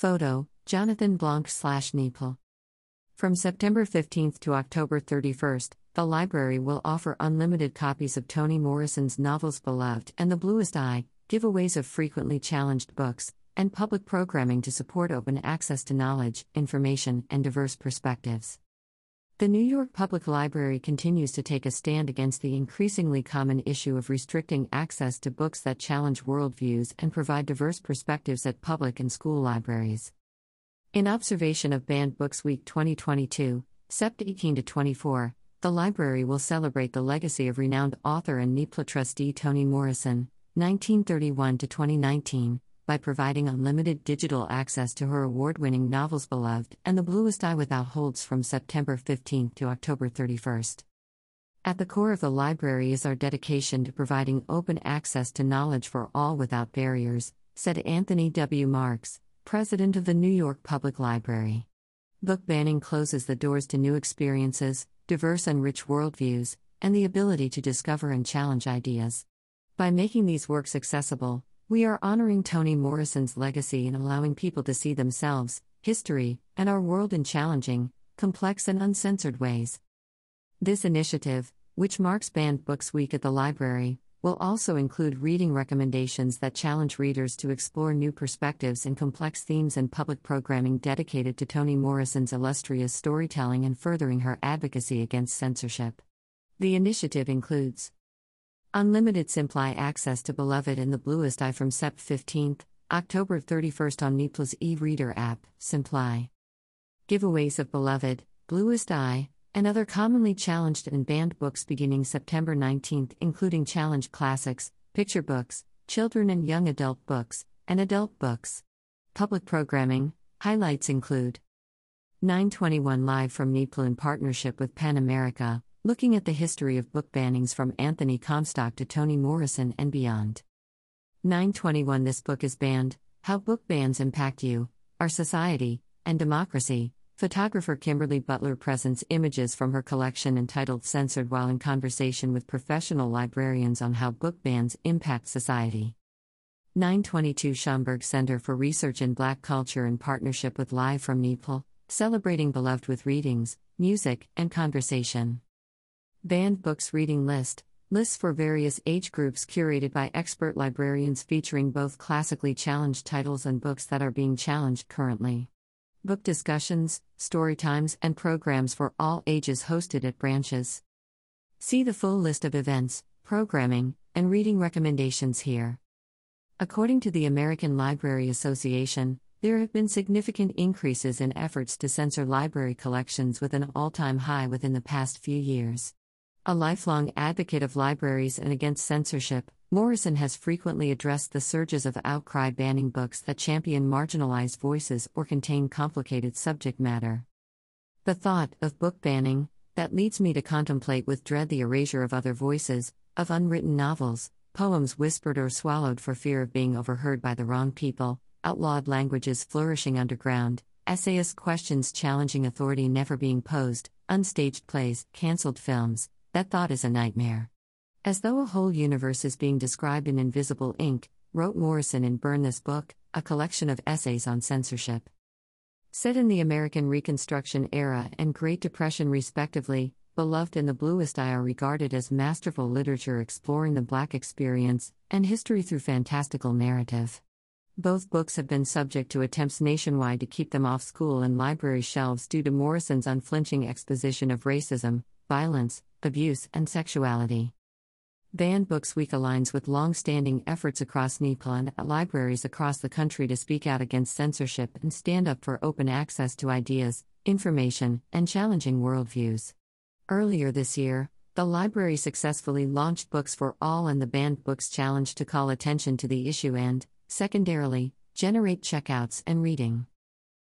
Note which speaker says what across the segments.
Speaker 1: Photo Jonathan Blanc slash NYPL. From September 15th to October 31st, the library will offer unlimited copies of Toni Morrison's novels Beloved and The Bluest Eye, giveaways of frequently challenged books, and public programming to support open access to knowledge, information, and diverse perspectives. The New York Public Library continues to take a stand against the increasingly common issue of restricting access to books that challenge worldviews and provide diverse perspectives at public and school libraries. In observation of Banned Books Week 2022, Sept 18 to 24, the library will celebrate the legacy of renowned author and NYPLA trustee Toni Morrison, 1931 to 2019, by providing unlimited digital access to her award winning novels Beloved and The Bluest Eye Without Holds from September 15 to October 31. At the core of the library is our dedication to providing open access to knowledge for all without barriers, said Anthony W. Marx, president of the New York Public Library. Book banning closes the doors to new experiences, diverse and rich worldviews, and the ability to discover and challenge ideas. By making these works accessible, we are honoring Toni Morrison's legacy and allowing people to see themselves, history, and our world in challenging, complex, and uncensored ways. This initiative, which marks Banned Books Week at the library, will also include reading recommendations that challenge readers to explore new perspectives and complex themes and public programming dedicated to Toni Morrison's illustrious storytelling and furthering her advocacy against censorship. The initiative includes Unlimited SimplyE access to Beloved and the Bluest Eye from Sept 15th, October 31st on NYPLA's e reader app, SimplyE. Giveaways of Beloved, Bluest Eye, and other commonly challenged and banned books beginning September 19th, including challenge classics, picture books, children and young adult books, and adult books. Public programming highlights include 921 Live from NYPLA in partnership with PEN America, looking at the history of book bannings from Anthony Comstock to Toni Morrison and beyond. 921 This book is banned How Book Bans Impact You, Our Society, and Democracy. Photographer Kimberly Butler presents images from her collection entitled Censored while in conversation with professional librarians on how book bans impact society. 922 Schomburg Center for Research in Black Culture in partnership with Live from NYPL, celebrating beloved with readings, music, and conversation. Banned Books Reading List Lists for various age groups curated by expert librarians featuring both classically challenged titles and books that are being challenged currently. Book discussions, story times, and programs for all ages hosted at branches. See the full list of events, programming, and reading recommendations here. According to the American Library Association, there have been significant increases in efforts to censor library collections with an all time high within the past few years. A lifelong advocate of libraries and against censorship, Morrison has frequently addressed the surges of outcry banning books that champion marginalized voices or contain complicated subject matter. The thought of book banning, that leads me to contemplate with dread the erasure of other voices, of unwritten novels, poems whispered or swallowed for fear of being overheard by the wrong people, outlawed languages flourishing underground, essayist questions challenging authority never being posed, unstaged plays, cancelled films, that thought is a nightmare. As though a whole universe is being described in invisible ink, wrote Morrison in Burn This Book, a collection of essays on censorship. Set in the American Reconstruction era and Great Depression, respectively, Beloved and The Bluest Eye are regarded as masterful literature exploring the Black experience and history through fantastical narrative. Both books have been subject to attempts nationwide to keep them off school and library shelves due to Morrison's unflinching exposition of racism, violence, abuse, and sexuality. Banned Books Week aligns with long standing efforts across NYPL and libraries across the country to speak out against censorship and stand up for open access to ideas, information, and challenging worldviews. Earlier this year, the library successfully launched Books for All and the Banned Books Challenge to call attention to the issue and, secondarily, generate checkouts and reading.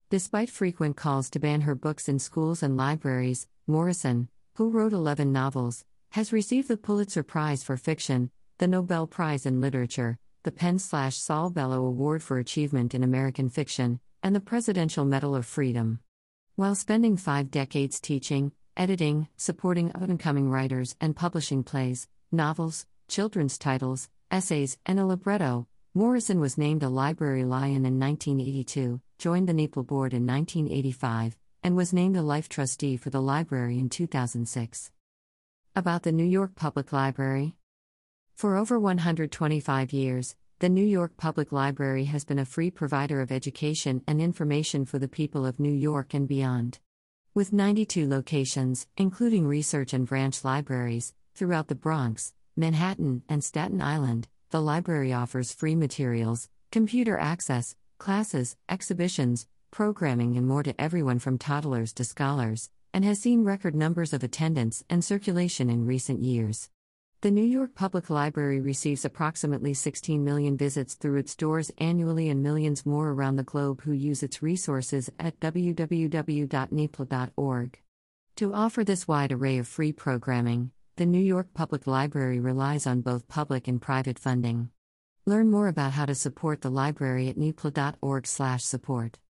Speaker 1: Despite frequent calls to ban her books in schools and libraries, Morrison, who wrote 11 novels, has received the Pulitzer Prize for Fiction, the Nobel Prize in Literature, the PEN Saul Bellow Award for Achievement in American Fiction, and the Presidential Medal of Freedom. While spending five decades teaching, editing, supporting up and coming writers, and publishing plays, novels, children's titles, essays, and a libretto, Morrison was named a Library Lion in 1982, joined the NYPL board in 1985, and was named a life trustee for the library in 2006. About the New York Public Library For over 125 years, the New York Public Library has been a free provider of education and information for the people of New York and beyond. With 92 locations, including research and branch libraries, throughout the Bronx, Manhattan, and Staten Island, the library offers free materials, computer access, classes, exhibitions, programming, and more to everyone from toddlers to scholars, and has seen record numbers of attendance and circulation in recent years. The New York Public Library receives approximately 16 million visits through its doors annually and millions more around the globe who use its resources at www.nypl.org. To offer this wide array of free programming, the New York Public Library relies on both public and private funding. Learn more about how to support the library at nypl.org/support.